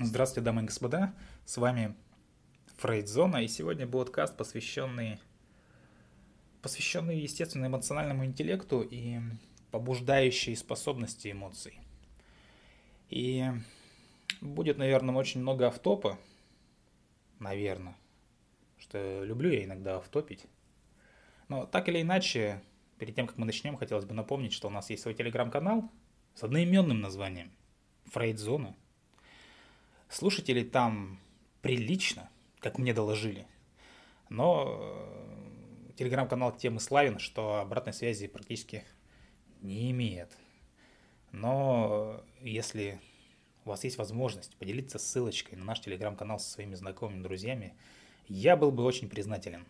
Здравствуйте, дамы и господа, с вами Фрейдзона, и сегодня подкаст, посвященный, посвященный, естественно, эмоциональному интеллекту и побуждающей способности эмоций. И будет, наверное, очень много автопа, наверное, что люблю я иногда автопить. Но так или иначе, перед тем, как мы начнем, хотелось бы напомнить, что у нас есть свой телеграм-канал с одноименным названием Фрейдзона – Слушателей там прилично, как мне доложили. Но э, телеграм-канал тем и славен, что обратной связи практически не имеет. Но если у вас есть возможность поделиться ссылочкой на наш телеграм-канал со своими знакомыми, друзьями, я был бы очень признателен.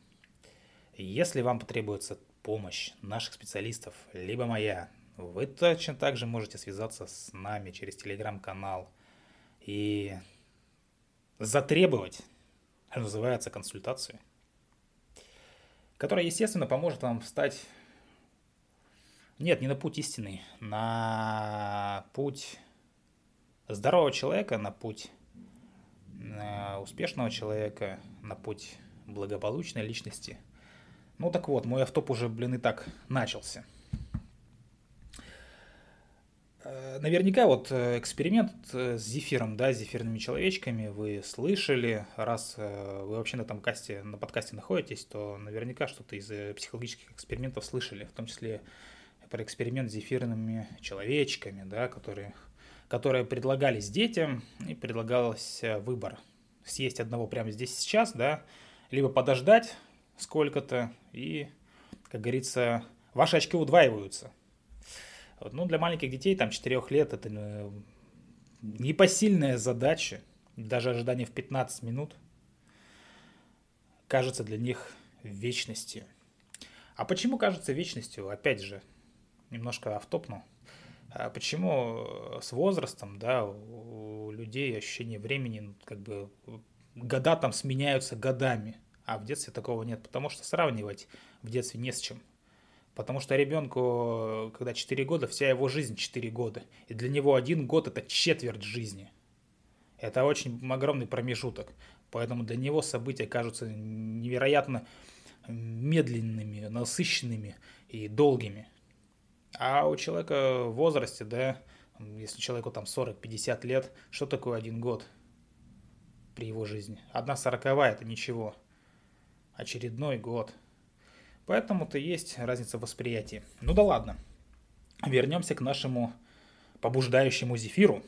Если вам потребуется помощь наших специалистов, либо моя, вы точно так же можете связаться с нами через телеграм-канал и затребовать, называется, консультацию, которая, естественно, поможет вам встать, нет, не на путь истины, на путь здорового человека, на путь э, успешного человека, на путь благополучной личности. Ну так вот, мой автоп уже, блин, и так начался – Э, наверняка вот э, эксперимент э, с зефиром, да, с зефирными человечками вы слышали. Раз вы вообще на этом касте, на подкасте находитесь, то наверняка что-то из психологических экспериментов слышали, в том числе про эксперимент с зефирными человечками, да, которые, которые предлагались детям, и предлагалось выбор. Съесть одного прямо здесь сейчас, да, либо подождать сколько-то, и, как говорится, ваши очки удваиваются. Вот, ну, для маленьких детей, там, 4 лет, это э, непосильная задача. Даже ожидание в 15 минут кажется для них вечностью. А почему кажется вечностью? Опять же, немножко автопну. А почему с возрастом, да, у людей ощущение времени, ну, как бы, года там сменяются годами, а в детстве такого нет, потому что сравнивать в детстве не с чем. Потому что ребенку, когда 4 года, вся его жизнь 4 года. И для него один год это четверть жизни. Это очень огромный промежуток. Поэтому для него события кажутся невероятно медленными, насыщенными и долгими. А у человека в возрасте, да, если человеку там 40-50 лет, что такое один год при его жизни? Одна сороковая – это ничего. Очередной год – Поэтому-то есть разница в восприятии. Ну да ладно. Вернемся к нашему побуждающему зефиру.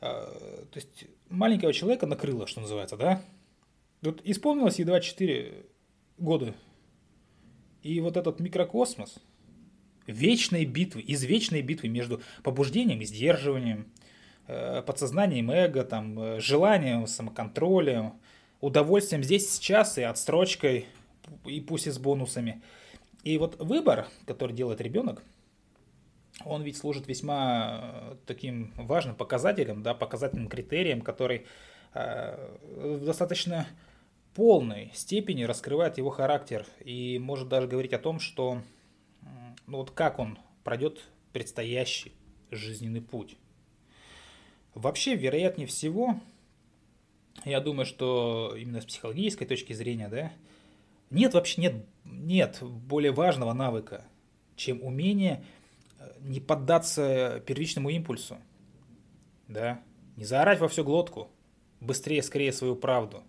А, то есть маленького человека накрыло, что называется, да? Вот исполнилось едва 4 года. И вот этот микрокосмос вечной битвы, из вечной битвы между побуждением и сдерживанием, э, подсознанием эго, там, э, желанием, самоконтролем, удовольствием здесь сейчас и отстрочкой и пусть и с бонусами. И вот выбор, который делает ребенок, он ведь служит весьма э, таким важным показателем, да, показательным критерием, который э, в достаточно полной степени раскрывает его характер и может даже говорить о том, что ну вот как он пройдет предстоящий жизненный путь. Вообще, вероятнее всего, я думаю, что именно с психологической точки зрения, да, нет вообще нет, нет более важного навыка, чем умение э, не поддаться первичному импульсу. Да? Не заорать во всю глотку, быстрее, скорее свою правду.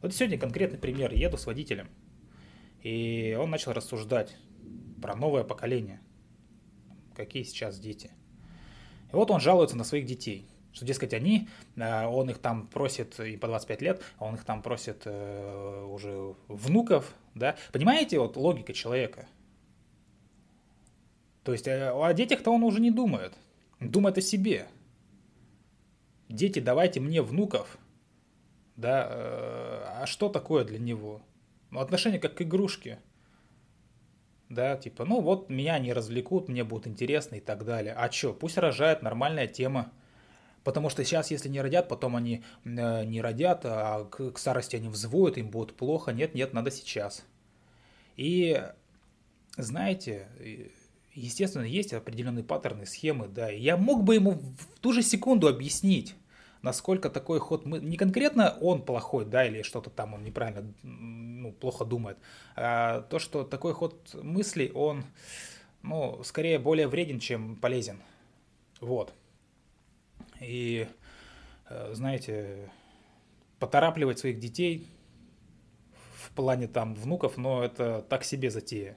Вот сегодня конкретный пример. Еду с водителем, и он начал рассуждать про новое поколение. Какие сейчас дети. И вот он жалуется на своих детей – что, дескать, они, э, он их там просит и по 25 лет, а он их там просит э, уже внуков, да. Понимаете, вот логика человека. То есть э, о детях-то он уже не думает. Думает о себе. Дети, давайте мне внуков. Да, а что такое для него? Ну, отношение как к игрушке. Да, типа, ну вот меня они развлекут, мне будет интересно и так далее. А что, пусть рожает, нормальная тема. Потому что сейчас, если не родят, потом они э, не родят, а к, к старости они взвоют, им будет плохо. Нет, нет, надо сейчас. И знаете, естественно, есть определенные паттерны, схемы, да. Я мог бы ему в ту же секунду объяснить, насколько такой ход мы не конкретно он плохой, да, или что-то там он неправильно, ну, плохо думает, а то, что такой ход мыслей, он, ну, скорее более вреден, чем полезен. Вот. И, э, знаете, поторапливать своих детей в плане там внуков, но это так себе затея.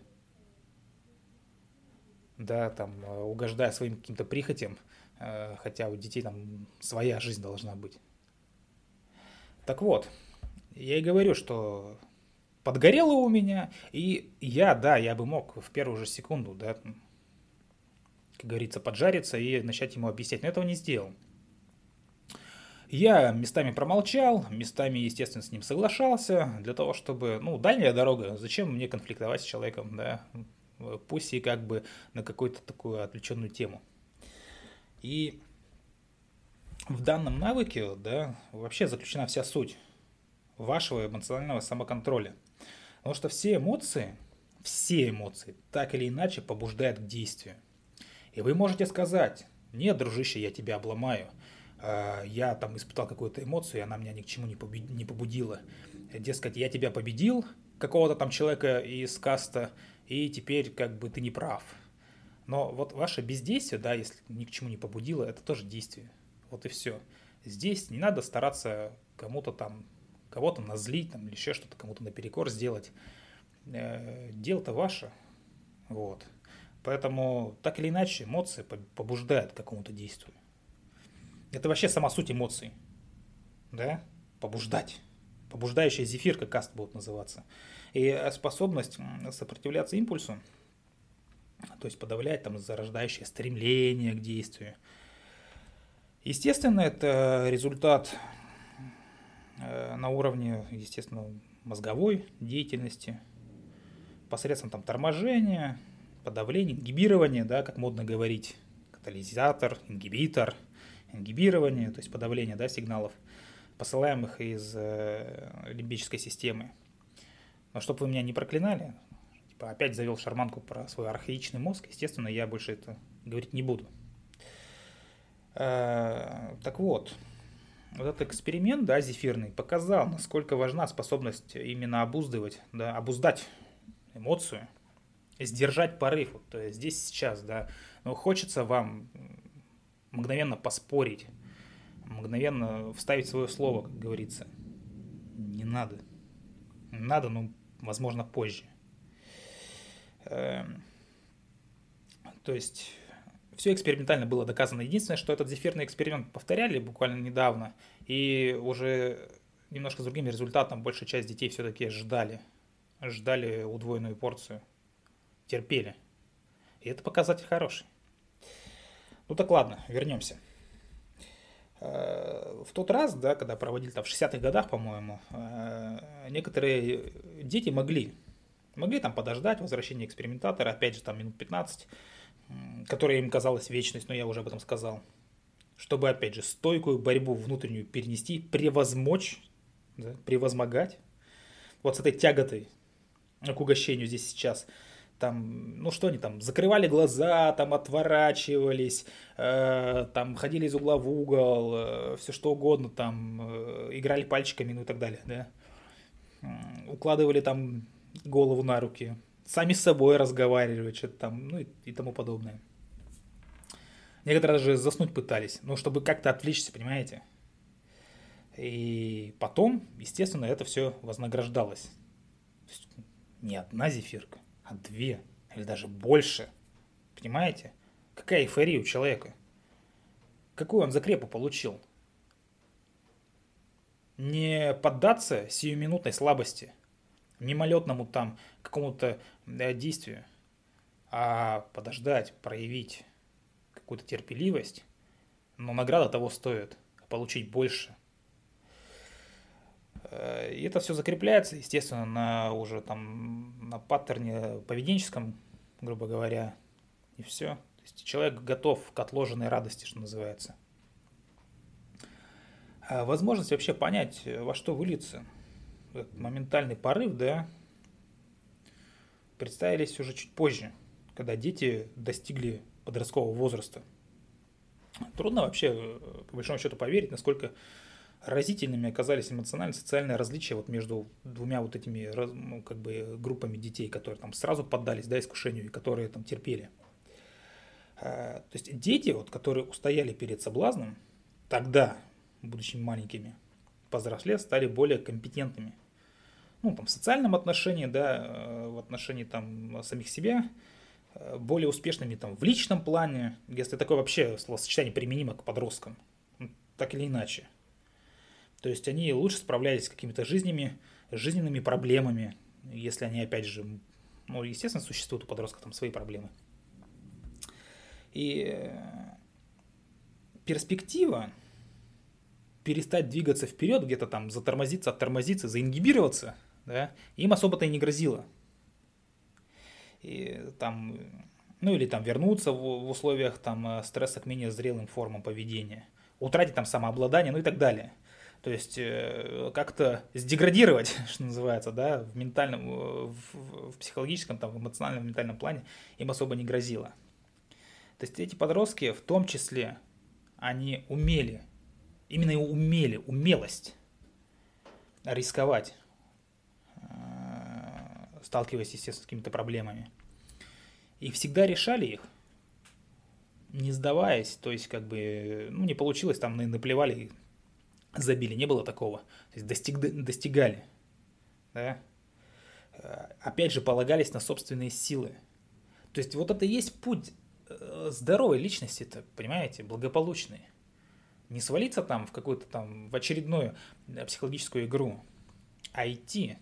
Да, там, э, угождая своим каким-то прихотям, э, хотя у детей там своя жизнь должна быть. Так вот, я и говорю, что подгорело у меня, и я, да, я бы мог в первую же секунду, да, как говорится, поджариться и начать ему объяснять, но этого не сделал. Я местами промолчал, местами, естественно, с ним соглашался, для того, чтобы, ну, дальняя дорога, зачем мне конфликтовать с человеком, да, пусть и как бы на какую-то такую отвлеченную тему. И в данном навыке, да, вообще заключена вся суть вашего эмоционального самоконтроля. Потому что все эмоции, все эмоции, так или иначе побуждают к действию. И вы можете сказать, нет, дружище, я тебя обломаю – я там испытал какую-то эмоцию, и она меня ни к чему не побудила. Дескать, я тебя победил, какого-то там человека из каста, и теперь как бы ты не прав. Но вот ваше бездействие, да, если ни к чему не побудило, это тоже действие. Вот и все. Здесь не надо стараться кому-то там, кого-то назлить там, или еще что-то кому-то наперекор сделать. Э, дело-то ваше. Вот. Поэтому так или иначе эмоции побуждают к какому-то действию. Это вообще сама суть эмоций. Да? Побуждать. Побуждающая зефирка каст будет называться. И способность сопротивляться импульсу, то есть подавлять там зарождающее стремление к действию. Естественно, это результат э, на уровне, естественно, мозговой деятельности, посредством там торможения, подавления, ингибирования, да, как модно говорить, катализатор, ингибитор – ингибирование, то есть подавление да, сигналов, посылаемых из э, лимбической системы. Но чтобы вы меня не проклинали, типа опять завел шарманку про свой архаичный мозг, естественно, я больше это говорить не буду. Э, так вот, вот этот эксперимент, да, зефирный, показал, насколько важна способность именно обуздывать, да, обуздать эмоцию, сдержать порыв. Вот, то есть здесь сейчас, да, но хочется вам мгновенно поспорить, мгновенно вставить свое слово, как говорится. Не надо. Надо, но, возможно, позже. Эм, то есть все экспериментально было доказано. Единственное, что этот зефирный эксперимент повторяли буквально недавно, и уже немножко с другим результатом большая часть детей все-таки ждали. Ждали удвоенную порцию. Терпели. И это показатель хороший. Ну так ладно, вернемся. Э, в тот раз, да, когда проводили там в 60-х годах, по-моему, э, некоторые дети могли, могли там подождать возвращения экспериментатора, опять же, там минут 15, которая им казалась вечность, но я уже об этом сказал, чтобы, опять же, стойкую борьбу внутреннюю перенести, превозмочь, да, превозмогать, вот с этой тяготой к угощению здесь сейчас – там, ну что они там, закрывали глаза, там отворачивались, э, там ходили из угла в угол, э, все что угодно, там э, играли пальчиками, ну и так далее, да. Укладывали там голову на руки, сами с собой разговаривали, что-то там, ну и, и тому подобное. Некоторые даже заснуть пытались, ну, чтобы как-то отвлечься, понимаете? И потом, естественно, это все вознаграждалось. Не одна зефирка, а две или даже больше. Понимаете? Какая эйфория у человека. Какую он закрепу получил? Не поддаться сиюминутной слабости, мимолетному там какому-то действию, а подождать, проявить какую-то терпеливость, но награда того стоит, получить больше. Э, и это все закрепляется, естественно, на уже там на паттерне поведенческом, грубо говоря, и все. То есть человек готов к отложенной радости, что называется. А возможность вообще понять, во что выльется этот моментальный порыв, да, представились уже чуть позже, когда дети достигли подросткового возраста. Трудно вообще, по большому счету, поверить, насколько разительными оказались эмоционально-социальные различия вот между двумя вот этими ну, как бы группами детей, которые там сразу поддались да, искушению и которые там терпели. А, то есть дети, вот, которые устояли перед соблазном, тогда, будучи маленькими, повзрослев, стали более компетентными. Ну, там, в социальном отношении, да, э, в отношении там самих себя, э, более успешными там в личном плане, если такое вообще словосочетание применимо к подросткам, так или иначе. То есть они лучше справлялись с какими-то жизнями, жизненными проблемами, если они, опять же, ну, естественно, существуют у подростков там свои проблемы. И э, перспектива перестать двигаться вперед, где-то там затормозиться, оттормозиться, заингибироваться, да, им особо-то и не грозило. И там, ну или там вернуться в, в условиях там э, стресса к менее зрелым формам поведения, утратить там самообладание, ну и так далее. То есть э, как-то сдеградировать, что называется, да, в ментальном, в, в психологическом, там, в эмоциональном, ментальном плане им особо не грозило. То есть эти подростки в том числе, они умели, именно умели, умелость рисковать, э, сталкиваясь, естественно, с какими-то проблемами. И всегда решали их, не сдаваясь, то есть как бы, ну, не получилось, там наплевали, забили, не было такого. То есть достиг, достигали. Да? Э, опять же, полагались на собственные силы. То есть вот это и есть путь э, здоровой личности, -то, понимаете, благополучной. Не свалиться там в какую-то там, в очередную э, психологическую игру, а идти,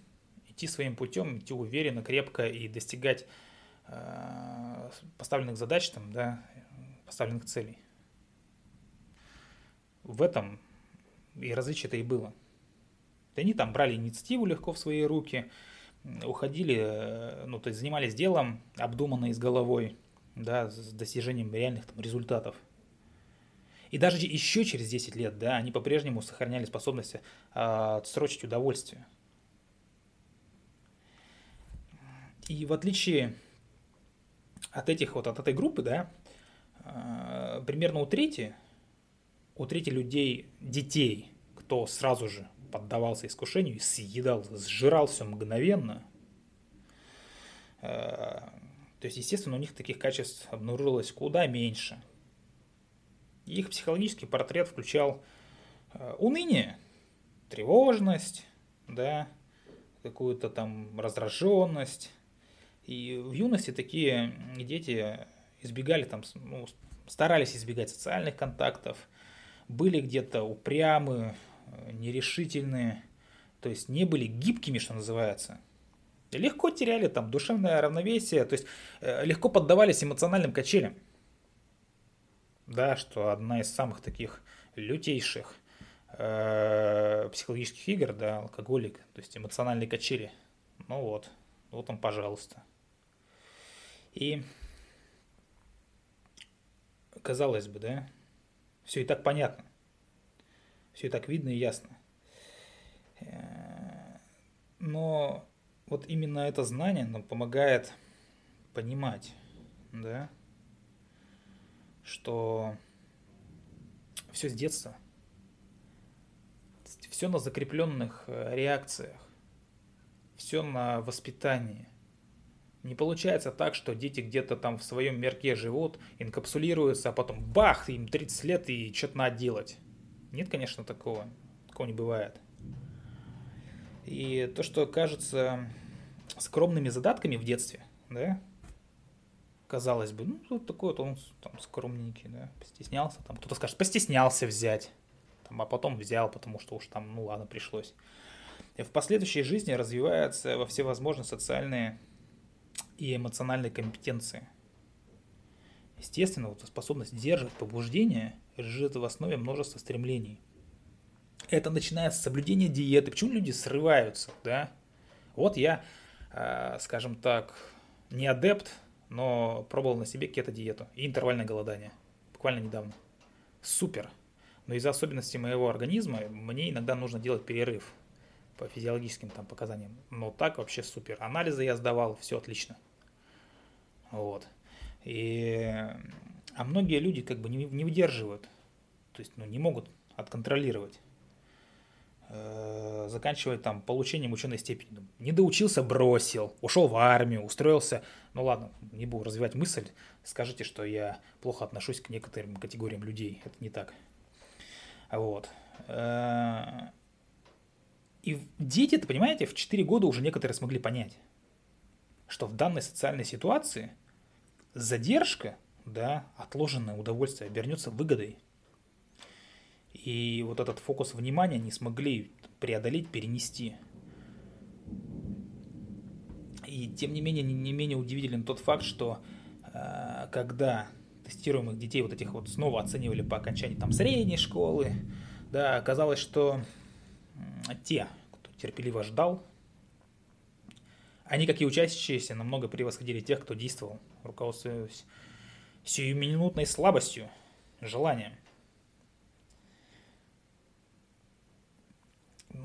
идти своим путем, идти уверенно, крепко и достигать э, поставленных задач, там, да, поставленных целей. В этом и различие-то и было. Они там брали инициативу легко в свои руки, уходили, э, ну, то есть занимались делом обдуманно и с головой, да, с достижением реальных там результатов. И даже еще через 10 лет, да, они по-прежнему сохраняли способность э, отсрочить удовольствие. И в отличие от этих вот, от этой группы, да, э, примерно у трети у трети людей, детей, кто сразу же поддавался искушению и съедал, сжирал все мгновенно. Э, то есть, естественно, у них таких качеств обнаружилось куда меньше. Их психологический портрет включал э, уныние, тревожность, да, какую-то там раздраженность. И в юности такие дети избегали там, ну, старались избегать социальных контактов, были где-то упрямые, э, нерешительные, то есть не были гибкими, что называется. Легко теряли там душевное равновесие, то есть э, легко поддавались эмоциональным качелям. Да, что одна из самых таких лютейших э, психологических игр, да, алкоголик, то есть эмоциональные качели. Ну вот, вот он, пожалуйста. И казалось бы, да, все и так понятно. Все и так видно и ясно. Но вот именно это знание нам помогает понимать, да, что все с детства, все на закрепленных э, реакциях, все на воспитании – не получается так, что дети где-то там в своем мерке живут, инкапсулируются, а потом бах, им 30 лет и что-то надо делать. Нет, конечно, такого. Такого не бывает. И то, что кажется скромными задатками в детстве, да, казалось бы, ну, вот такой вот он там скромненький, да, постеснялся, там кто-то скажет, постеснялся взять, там, а потом взял, потому что уж там, ну ладно, пришлось. И в последующей жизни развиваются во всевозможные социальные и эмоциональной компетенции. Естественно, вот способность держать побуждение лежит в основе множества стремлений. Это начиная с соблюдения диеты. Почему люди срываются, да? Вот я, э, скажем так, не адепт, но пробовал на себе кето-диету и интервальное голодание. Буквально недавно. Супер. Но из-за особенностей моего организма мне иногда нужно делать перерыв по физиологическим там показаниям. Но так вообще супер. Анализы я сдавал, все отлично. Вот. И А многие люди как бы не, не выдерживают, то есть ну, не могут отконтролировать. Э, заканчивать там получением ученой степени. Не доучился, бросил, ушел в армию, устроился. Ну ладно, не буду развивать мысль. Скажите, что я плохо отношусь к некоторым категориям людей. Это не так. Вот. Э, и дети, это понимаете, в 4 года уже некоторые смогли понять, что в данной социальной ситуации задержка, да, отложенное удовольствие обернется выгодой. И вот этот фокус внимания не смогли преодолеть, перенести. И тем не менее, не менее удивителен тот факт, что э, когда тестируемых детей вот этих вот снова оценивали по окончании там средней школы, да, оказалось, что те, кто терпеливо ждал, они, как и учащиеся, намного превосходили тех, кто действовал, руководствуясь сиюминутной слабостью, желанием.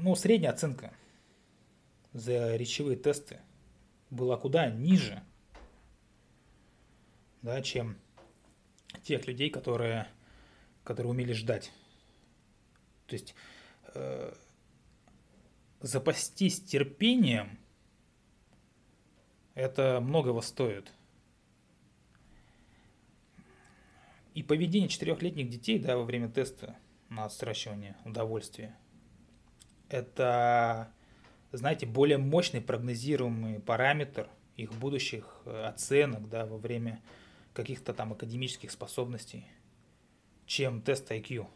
ну, средняя оценка за речевые тесты была куда ниже, да, чем тех людей, которые, которые умели ждать. То есть э, запастись терпением это многого стоит. И поведение четырехлетних детей да, во время теста на сращивание удовольствия – это, знаете, более мощный прогнозируемый параметр их будущих э, оценок да, во время каких-то там академических способностей, чем тест IQ.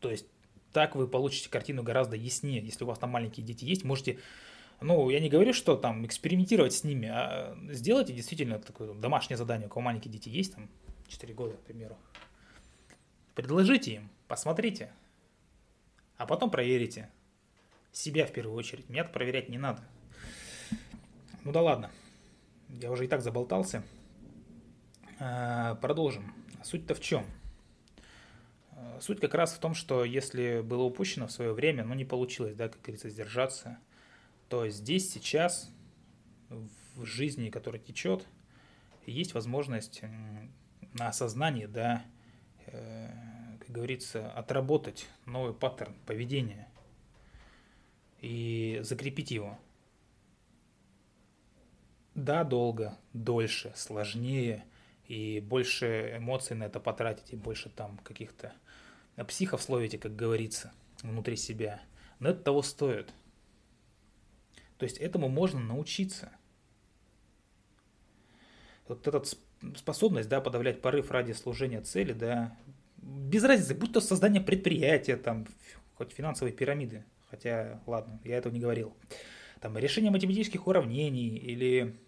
То есть так вы получите картину гораздо яснее. Если у вас там маленькие дети есть, можете, ну, я не говорю, что там экспериментировать с ними, а сделайте действительно такое домашнее задание, у кого маленькие дети есть, там, 4 года, к примеру. Предложите им, посмотрите, а потом проверите. Себя в первую очередь. Меня проверять не надо. Ну да ладно. Я уже и так заболтался. А, продолжим. Суть-то в чем? А, суть как раз в том, что если было упущено в свое время, но не получилось, да, как говорится, сдержаться, то здесь, сейчас, в жизни, которая течет, есть возможность на осознание, да, э, как говорится, отработать новый паттерн поведения и закрепить его. Да, долго, дольше, сложнее и больше эмоций на это потратить, и больше там каких-то психов словите, как говорится, внутри себя. Но это того стоит. То есть этому можно научиться. Вот эта способность, да, подавлять порыв ради служения цели, да, без разницы, будь то создание предприятия, там, хоть финансовой пирамиды, хотя, ладно, я этого не говорил, там, решение математических уравнений или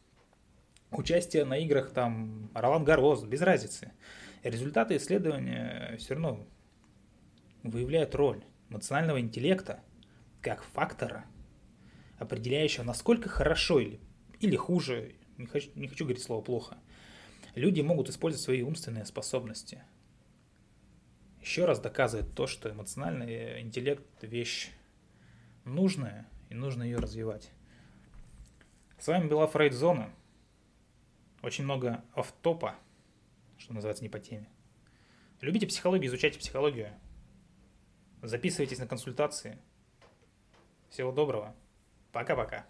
участие на играх, там, Ролан Гарос, без разницы. Результаты исследования все равно выявляют роль национального интеллекта как фактора, определяющего, насколько хорошо или, или хуже, не хочу, не хочу говорить слово плохо, люди могут использовать свои умственные способности – еще раз доказывает то, что эмоциональный интеллект – вещь нужная, и нужно ее развивать. С вами была Фрейд-зона. Очень много офтопа, что называется, не по теме. Любите психологию, изучайте психологию. Записывайтесь на консультации. Всего доброго. Пока-пока.